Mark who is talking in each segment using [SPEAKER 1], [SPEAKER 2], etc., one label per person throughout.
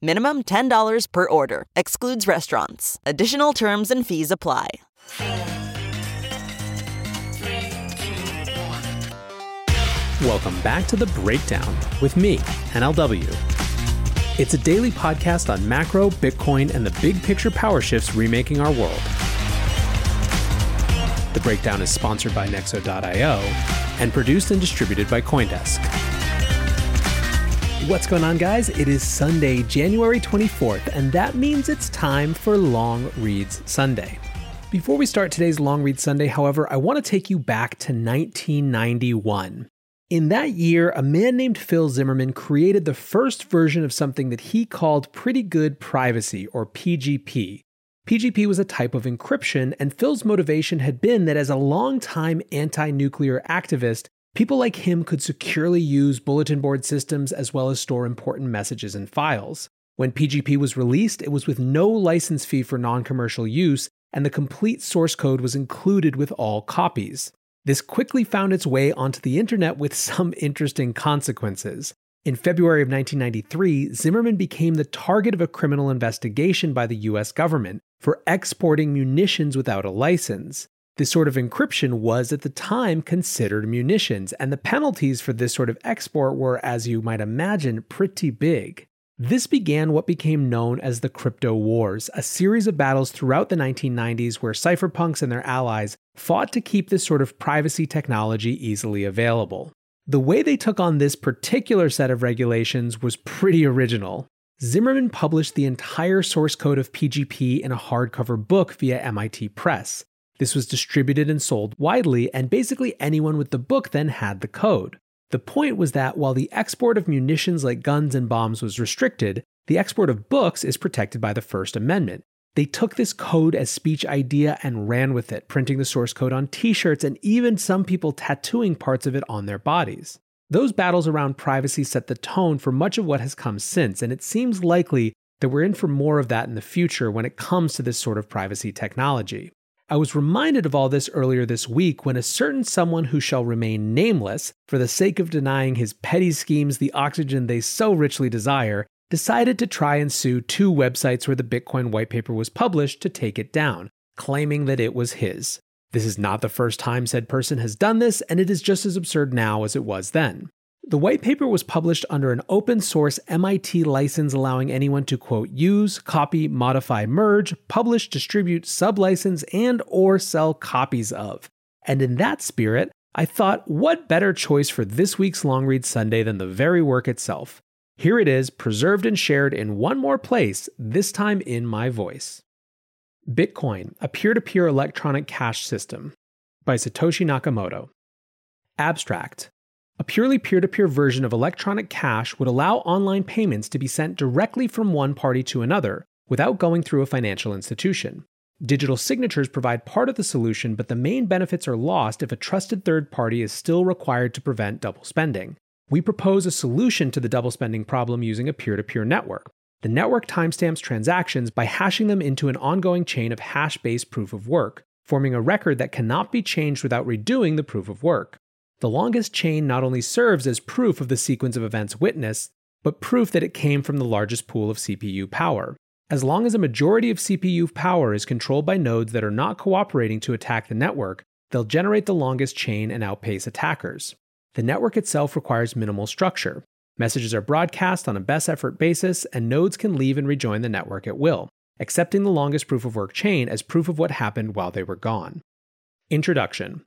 [SPEAKER 1] Minimum $10 per order. Excludes restaurants. Additional terms and fees apply.
[SPEAKER 2] Welcome back to The Breakdown with me, NLW. It's a daily podcast on macro, Bitcoin, and the big picture power shifts remaking our world. The Breakdown is sponsored by Nexo.io and produced and distributed by Coindesk. What's going on, guys? It is Sunday, January 24th, and that means it's time for Long Reads Sunday. Before we start today's Long Read Sunday, however, I want to take you back to 1991. In that year, a man named Phil Zimmermann created the first version of something that he called Pretty Good Privacy, or PGP. PGP was a type of encryption, and Phil's motivation had been that as a longtime anti nuclear activist, people like him could securely use bulletin board systems as well as store important messages and files. When PGP was released, it was with no license fee for non commercial use, and the complete source code was included with all copies. This quickly found its way onto the internet with some interesting consequences. In February of 1993, Zimmermann became the target of a criminal investigation by the US government for exporting munitions without a license. This sort of encryption was at the time considered munitions, and the penalties for this sort of export were, as you might imagine, pretty big. This began what became known as the Crypto Wars, a series of battles throughout the 1990s where cypherpunks and their allies fought to keep this sort of privacy technology easily available. The way they took on this particular set of regulations was pretty original. Zimmermann published the entire source code of PGP in a hardcover book via MIT Press. This was distributed and sold widely, and basically anyone with the book then had the code. The point was that while the export of munitions like guns and bombs was restricted, the export of books is protected by the First Amendment. They took this code as speech idea and ran with it, printing the source code on t shirts and even some people tattooing parts of it on their bodies. Those battles around privacy set the tone for much of what has come since, and it seems likely that we're in for more of that in the future when it comes to this sort of privacy technology. I was reminded of all this earlier this week when a certain someone who shall remain nameless, for the sake of denying his petty schemes the oxygen they so richly desire, decided to try and sue two websites where the Bitcoin white paper was published to take it down, claiming that it was his. This is not the first time said person has done this, and it is just as absurd now as it was then. The white paper was published under an open source MIT license allowing anyone to quote use, copy, modify, merge, publish, distribute, sublicense and or sell copies of. And in that spirit, I thought what better choice for this week's long read Sunday than the very work itself. Here it is, preserved and shared in one more place, this time in my voice. Bitcoin, a peer to peer electronic cash system by Satoshi Nakamoto. Abstract a purely peer to peer version of electronic cash would allow online payments to be sent directly from one party to another without going through a financial institution. Digital signatures provide part of the solution, but the main benefits are lost if a trusted third party is still required to prevent double spending. We propose a solution to the double spending problem using a peer to peer network. The network timestamps transactions by hashing them into an ongoing chain of hash based proof of work. forming a record that cannot be changed without redoing the proof of work. The longest chain not only serves as proof of the sequence of events witnessed, but proof that it came from the largest pool of CPU power. As long as a majority of CPU power is controlled by nodes that are not cooperating to attack the network, they'll generate the longest chain and outpace attackers. The network itself requires minimal structure. Messages are broadcast on a best effort basis, and nodes can leave and rejoin the network at will, accepting the longest proof of work chain as proof of what happened while they were gone. Introduction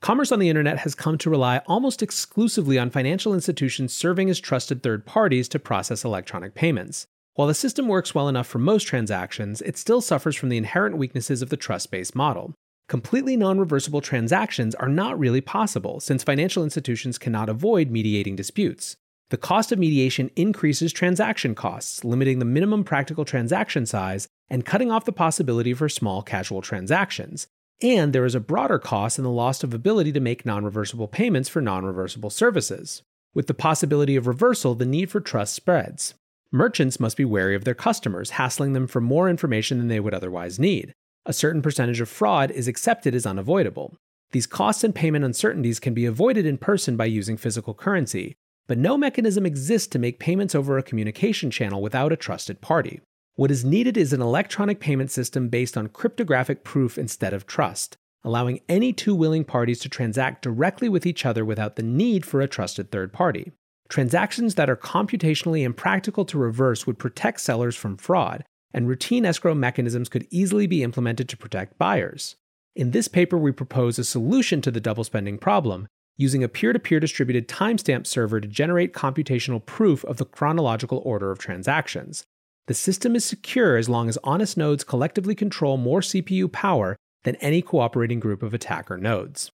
[SPEAKER 2] Commerce on the internet has come to rely almost exclusively on financial institutions serving as trusted third parties to process electronic payments. While the system works well enough for most transactions, it still suffers from the inherent weaknesses of the trust based model. Completely non reversible transactions are not really possible since financial institutions cannot avoid mediating disputes. The cost of mediation increases transaction costs, limiting the minimum practical transaction size and cutting off the possibility for small casual transactions. And there is a broader cost in the loss of ability to make non reversible payments for non reversible services. With the possibility of reversal, the need for trust spreads. Merchants must be wary of their customers, hassling them for more information than they would otherwise need. A certain percentage of fraud is accepted as unavoidable. These costs and payment uncertainties can be avoided in person by using physical currency, but no mechanism exists to make payments over a communication channel without a trusted party. What is needed is an electronic payment system based on cryptographic proof instead of trust, allowing any two willing parties to transact directly with each other without the need for a trusted third party. Transactions that are computationally impractical to reverse would protect sellers from fraud, and routine escrow mechanisms could easily be implemented to protect buyers. In this paper, we propose a solution to the double spending problem using a peer to peer distributed timestamp server to generate computational proof of the chronological order of transactions. The system is secure as long as honest nodes collectively control more CPU power than any cooperating group of attacker nodes.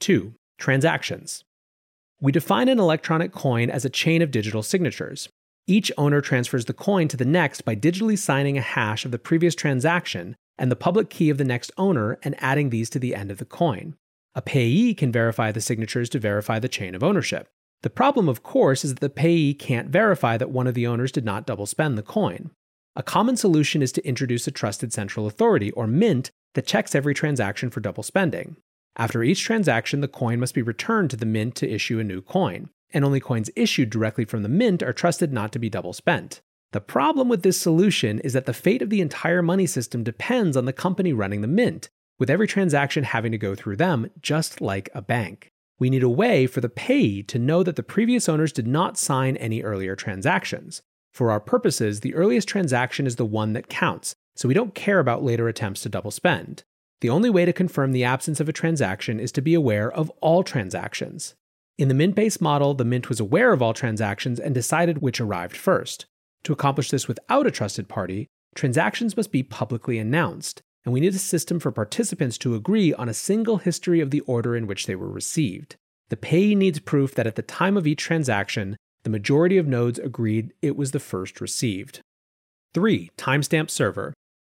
[SPEAKER 2] 2. Transactions. We define an electronic coin as a chain of digital signatures. Each owner transfers the coin to the next by digitally signing a hash of the previous transaction and the public key of the next owner and adding these to the end of the coin. A payee can verify the signatures to verify the chain of ownership. The problem, of course, is that the payee can't verify that one of the owners did not double spend the coin. A common solution is to introduce a trusted central authority, or mint, that checks every transaction for double spending. After each transaction, the coin must be returned to the mint to issue a new coin, and only coins issued directly from the mint are trusted not to be double spent. The problem with this solution is that the fate of the entire money system depends on the company running the mint, with every transaction having to go through them, just like a bank. We need a way for the payee to know that the previous owners did not sign any earlier transactions. For our purposes, the earliest transaction is the one that counts, so we don't care about later attempts to double spend. The only way to confirm the absence of a transaction is to be aware of all transactions. In the mint based model, the mint was aware of all transactions and decided which arrived first. To accomplish this without a trusted party, transactions must be publicly announced, and we need a system for participants to agree on a single history of the order in which they were received. The payee needs proof that at the time of each transaction, the majority of nodes agreed it was the first received. 3. Timestamp server.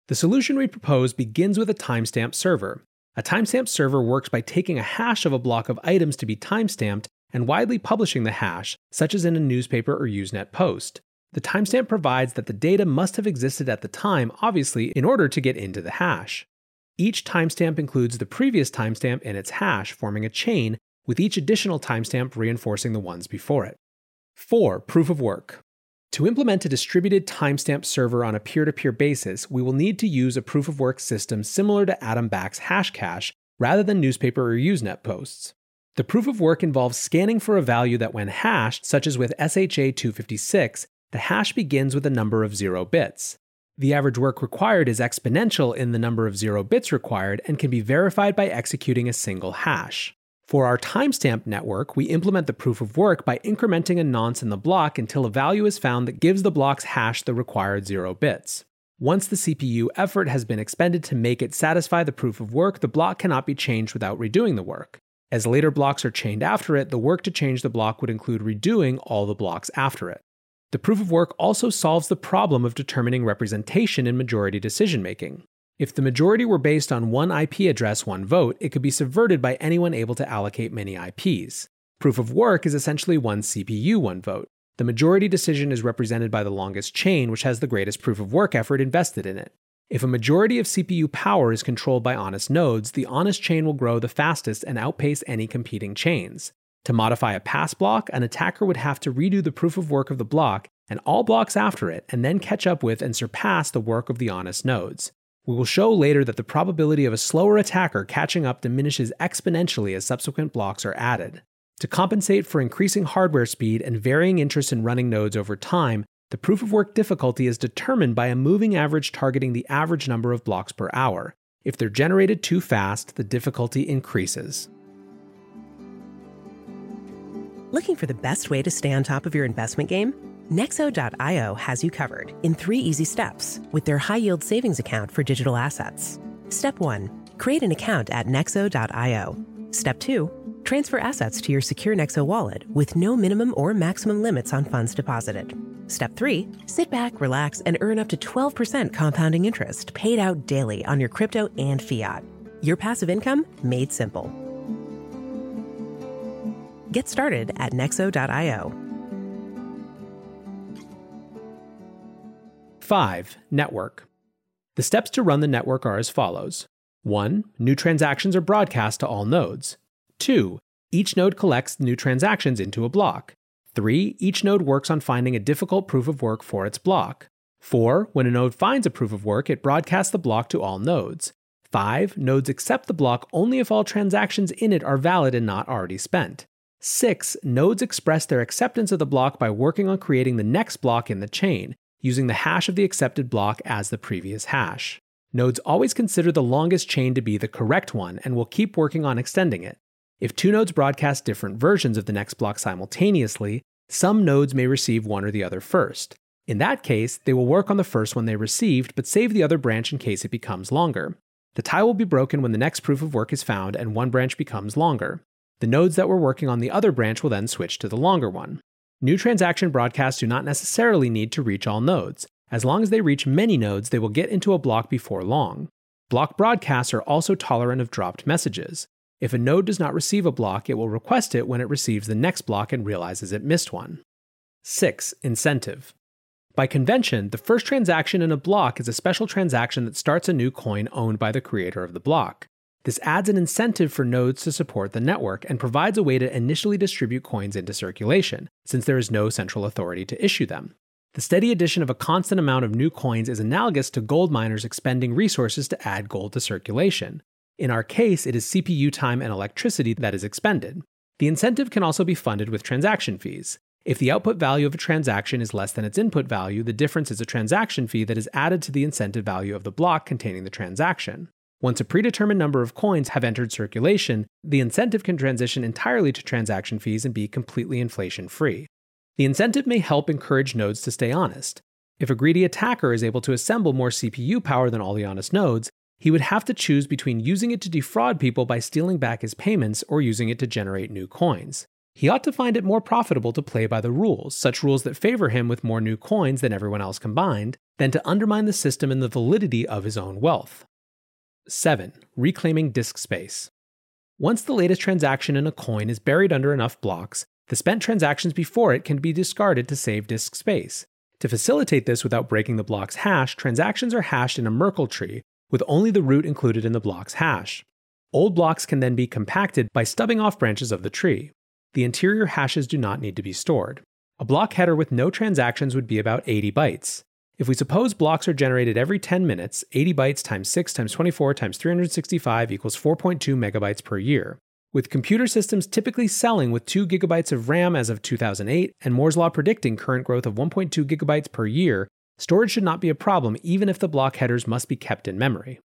[SPEAKER 2] The solution we propose begins with a timestamp server. A timestamp server works by taking a hash of a block of items to be timestamped and widely publishing the hash, such as in a newspaper or Usenet post. The timestamp provides that the data must have existed at the time, obviously, in order to get into the hash. Each timestamp includes the previous timestamp in its hash, forming a chain, with each additional timestamp reinforcing the ones before it. 4. Proof of work. To implement a distributed timestamp server on a peer to peer basis, we will need to use a proof of work system similar to Adam Back's Hashcash rather than newspaper or Usenet posts. The proof of work involves scanning for a value that, when hashed, such as with SHA 256, the hash begins with a number of zero bits. The average work required is exponential in the number of zero bits required and can be verified by executing a single hash. For our timestamp network, we implement the proof of work by incrementing a nonce in the block until a value is found that gives the block's hash the required zero bits. Once the CPU effort has been expended to make it satisfy the proof of work, the block cannot be changed without redoing the work. As later blocks are chained after it, the work to change the block would include redoing all the blocks after it. The proof of work also solves the problem of determining representation in majority decision making. If the majority were based on one IP address, one vote, it could be subverted by anyone able to allocate many IPs. Proof of work is essentially one CPU, one vote. The majority decision is represented by the longest chain, which has the greatest proof of work effort invested in it. If a majority of CPU power is controlled by honest nodes, the honest chain will grow the fastest and outpace any competing chains. To modify a pass block, an attacker would have to redo the proof of work of the block and all blocks after it, and then catch up with and surpass the work of the honest nodes. We will show later that the probability of a slower attacker catching up diminishes exponentially as subsequent blocks are added. To compensate for increasing hardware speed and varying interest in running nodes over time, the proof of work difficulty is determined by a moving average targeting the average number of blocks per hour. If they're generated too fast, the difficulty increases.
[SPEAKER 3] Looking for the best way to stay on top of your investment game? Nexo.io has you covered in three easy steps with their high yield savings account for digital assets. Step 1 Create an account at Nexo.io. Step 2 Transfer assets to your secure Nexo wallet with no minimum or maximum limits on funds deposited. Step 3 Sit back, relax, and earn up to 12% compounding interest paid out daily on your crypto and fiat. Your passive income made simple. Get started at Nexo.io.
[SPEAKER 2] 5. Network. The steps to run the network are as follows 1. New transactions are broadcast to all nodes. 2. Each node collects new transactions into a block. 3. Each node works on finding a difficult proof of work for its block. 4. When a node finds a proof of work, it broadcasts the block to all nodes. 5. Nodes accept the block only if all transactions in it are valid and not already spent. 6. Nodes express their acceptance of the block by working on creating the next block in the chain, using the hash of the accepted block as the previous hash. Nodes always consider the longest chain to be the correct one and will keep working on extending it. If two nodes broadcast different versions of the next block simultaneously, some nodes may receive one or the other first. In that case, they will work on the first one they received, but save the other branch in case it becomes longer. The tie will be broken when the next proof of work is found and one branch becomes longer. The nodes that were working on the other branch will then switch to the longer one. New transaction broadcasts do not necessarily need to reach all nodes. As long as they reach many nodes, they will get into a block before long. Block broadcasts are also tolerant of dropped messages. If a node does not receive a block, it will request it when it receives the next block and realizes it missed one. 6. Incentive. By convention, the first transaction in a block is a special transaction that starts a new coin owned by the creator of the block. This adds an incentive for nodes to support the network and provides a way to initially distribute coins into circulation, since there is no central authority to issue them. The steady addition of a constant amount of new coins is analogous to gold miners expending resources to add gold to circulation. In our case, it is CPU time and electricity that is expended. The incentive can also be funded with transaction fees. If the output value of a transaction is less than its input value, the difference is a transaction fee that is added to the incentive value of the block containing the transaction. Once a predetermined number of coins have entered circulation, the incentive can transition entirely to transaction fees and be completely inflation free. The incentive may help encourage nodes to stay honest. If a greedy attacker is able to assemble more CPU power than all the honest nodes, he would have to choose between using it to defraud people by stealing back his payments or using it to generate new coins. He ought to find it more profitable to play by the rules, such rules that favor him with more new coins than everyone else combined, than to undermine the system and the validity of his own wealth. 7. Reclaiming disk space. Once the latest transaction in a coin is buried under enough blocks, the spent transactions before it can be discarded to save disk space. To facilitate this without breaking the block's hash, transactions are hashed in a Merkle tree with only the root included in the block's hash. Old blocks can then be compacted by stubbing off branches of the tree. The interior hashes do not need to be stored. A block header with no transactions would be about 80 bytes. If we suppose blocks are generated every 10 minutes, 80 bytes times 6 times 24 times 365 equals 4.2 megabytes per year. With computer systems typically selling with 2 gigabytes of RAM as of 2008 and Moore's Law predicting current growth of 1.2 gigabytes per year, storage should not be a problem even if the block headers must be kept in memory.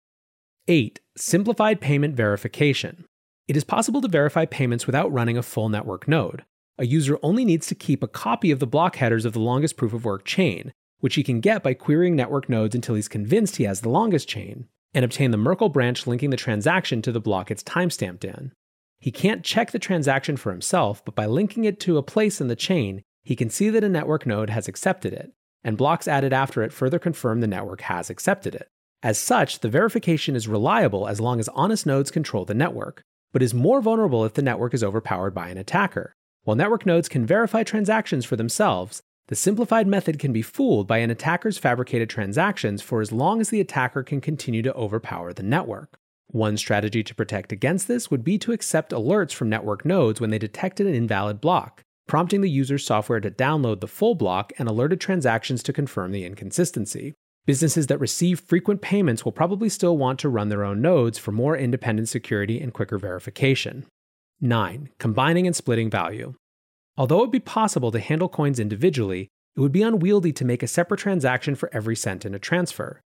[SPEAKER 2] 8. Simplified payment verification. It is possible to verify payments without running a full network node. A user only needs to keep a copy of the block headers of the longest proof of work chain, which he can get by querying network nodes until he's convinced he has the longest chain, and obtain the Merkle branch linking the transaction to the block it's timestamped in. He can't check the transaction for himself, but by linking it to a place in the chain, he can see that a network node has accepted it, and blocks added after it further confirm the network has accepted it. As such, the verification is reliable as long as honest nodes control the network, but is more vulnerable if the network is overpowered by an attacker. While network nodes can verify transactions for themselves, The simplified method can be fooled by an attacker's fabricated transactions for as long as the attacker can continue to overpower the network. One strategy to protect against this would be to accept alerts from network nodes when they detected an invalid block, prompting the user's software to download the full block and alerted transactions to confirm the inconsistency. Businesses that receive frequent payments will probably still want to run their own nodes for more independent security and quicker verification. 9. Combining and splitting value. Although it would be possible to handle coins individually, it would be unwieldy to make a separate transaction for every cent in a transfer.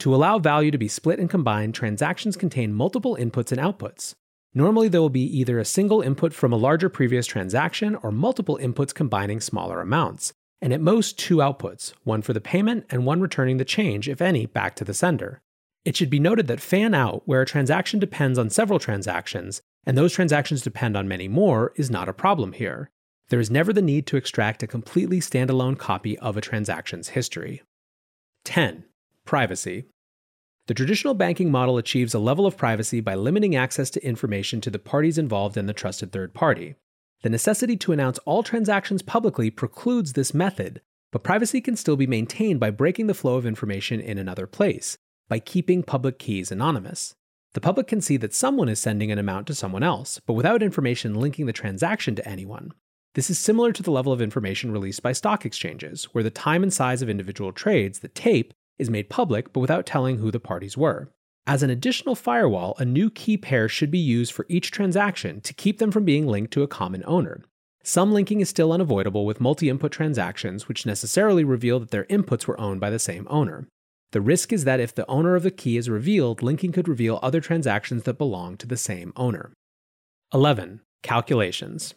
[SPEAKER 2] To allow value to be split and combined, transactions contain multiple inputs and outputs. Normally, there will be either a single input from a larger previous transaction or multiple inputs combining smaller amounts, and at most two outputs, one for the payment and one returning the change, if any, back to the sender. It should be noted that fan out, where a transaction depends on several transactions, and those transactions depend on many more, is not a problem here. There is never the need to extract a completely standalone copy of a transaction's history. 10. Privacy. The traditional banking model achieves a level of privacy by limiting access to information to the parties involved in the trusted third party. The necessity to announce all transactions publicly precludes this method, but privacy can still be maintained by breaking the flow of information in another place, by keeping public keys anonymous. The public can see that someone is sending an amount to someone else, but without information linking the transaction to anyone. This is similar to the level of information released by stock exchanges, where the time and size of individual trades, the tape, is made public but without telling who the parties were. As an additional firewall, a new key pair should be used for each transaction to keep them from being linked to a common owner. Some linking is still unavoidable with multi input transactions, which necessarily reveal that their inputs were owned by the same owner. The risk is that if the owner of the key is revealed, linking could reveal other transactions that belong to the same owner. 11. Calculations.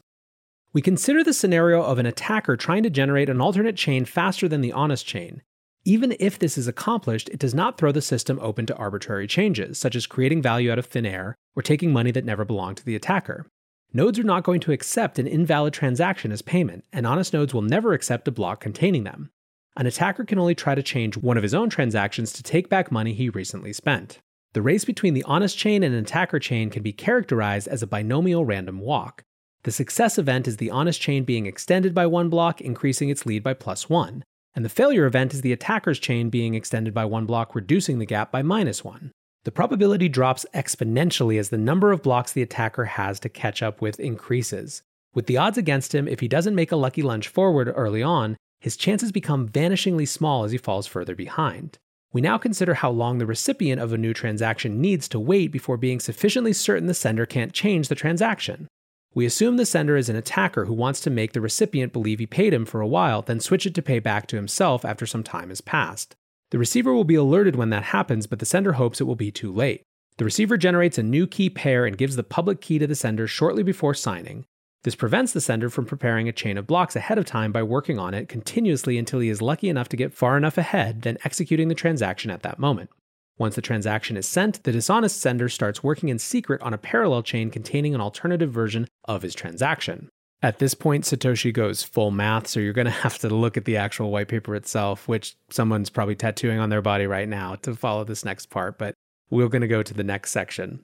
[SPEAKER 2] We consider the scenario of an attacker trying to generate an alternate chain faster than the honest chain, even if this is accomplished, it does not throw the system open to arbitrary changes, such as creating value out of thin air or taking money that never belonged to the attacker. Nodes are not going to accept an invalid transaction as payment, and honest nodes will never accept a block containing them. An attacker can only try to change one of his own transactions to take back money he recently spent. The race between the honest chain and an attacker chain can be characterized as a binomial random walk. The success event is the honest chain being extended by one block, increasing its lead by plus one, and the failure event is the attacker's chain being extended by one block, reducing the gap by minus one. The probability drops exponentially as the number of blocks the attacker has to catch up with increases. With the odds against him, if he doesn't make a lucky lunge forward early on, his chances become vanishingly small as he falls further behind. We now consider how long the recipient of a new transaction needs to wait before being sufficiently certain the sender can't change the transaction. We assume the sender is an attacker who wants to make the recipient believe he paid him for a while, then switch it to pay back to himself after some time has passed. The receiver will be alerted when that happens, but the sender hopes it will be too late. The receiver generates a new key pair and gives the public key to the sender shortly before signing. This prevents the sender from preparing a chain of blocks ahead of time by working on it continuously until he is lucky enough to get far enough ahead, then executing the transaction at that moment. Once the transaction is sent, the dishonest sender starts working in secret on a parallel chain containing an alternative version of his transaction. At this point, Satoshi goes full math, so you're going to have to look at the actual white paper itself, which someone's probably tattooing on their body right now to follow this next part, but we're going to go to the next section.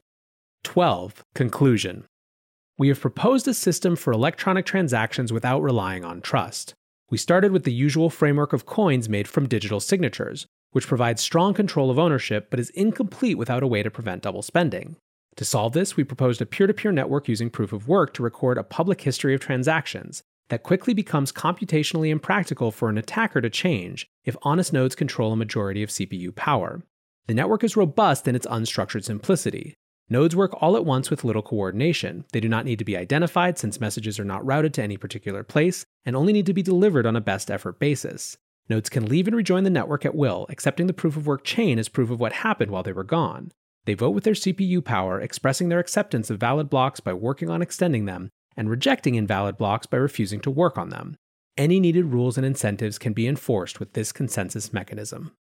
[SPEAKER 2] 12. Conclusion. We have proposed a system for electronic transactions without relying on trust. We started with the usual framework of coins made from digital signatures, which provides strong control of ownership but is incomplete without a way to prevent double spending. To solve this, we proposed a peer to peer network using proof of work to record a public history of transactions that quickly becomes computationally impractical for an attacker to change if honest nodes control a majority of CPU power. The network is robust in its unstructured simplicity. Nodes work all at once with little coordination. They do not need to be identified since messages are not routed to any particular place and only need to be delivered on a best effort basis. Nodes can leave and rejoin the network at will, accepting the proof of work chain as proof of what happened while they were gone. They vote with their CPU power, expressing their acceptance of valid blocks by working on extending them, and rejecting invalid blocks by refusing to work on them. Any needed rules and incentives can be enforced with this consensus mechanism.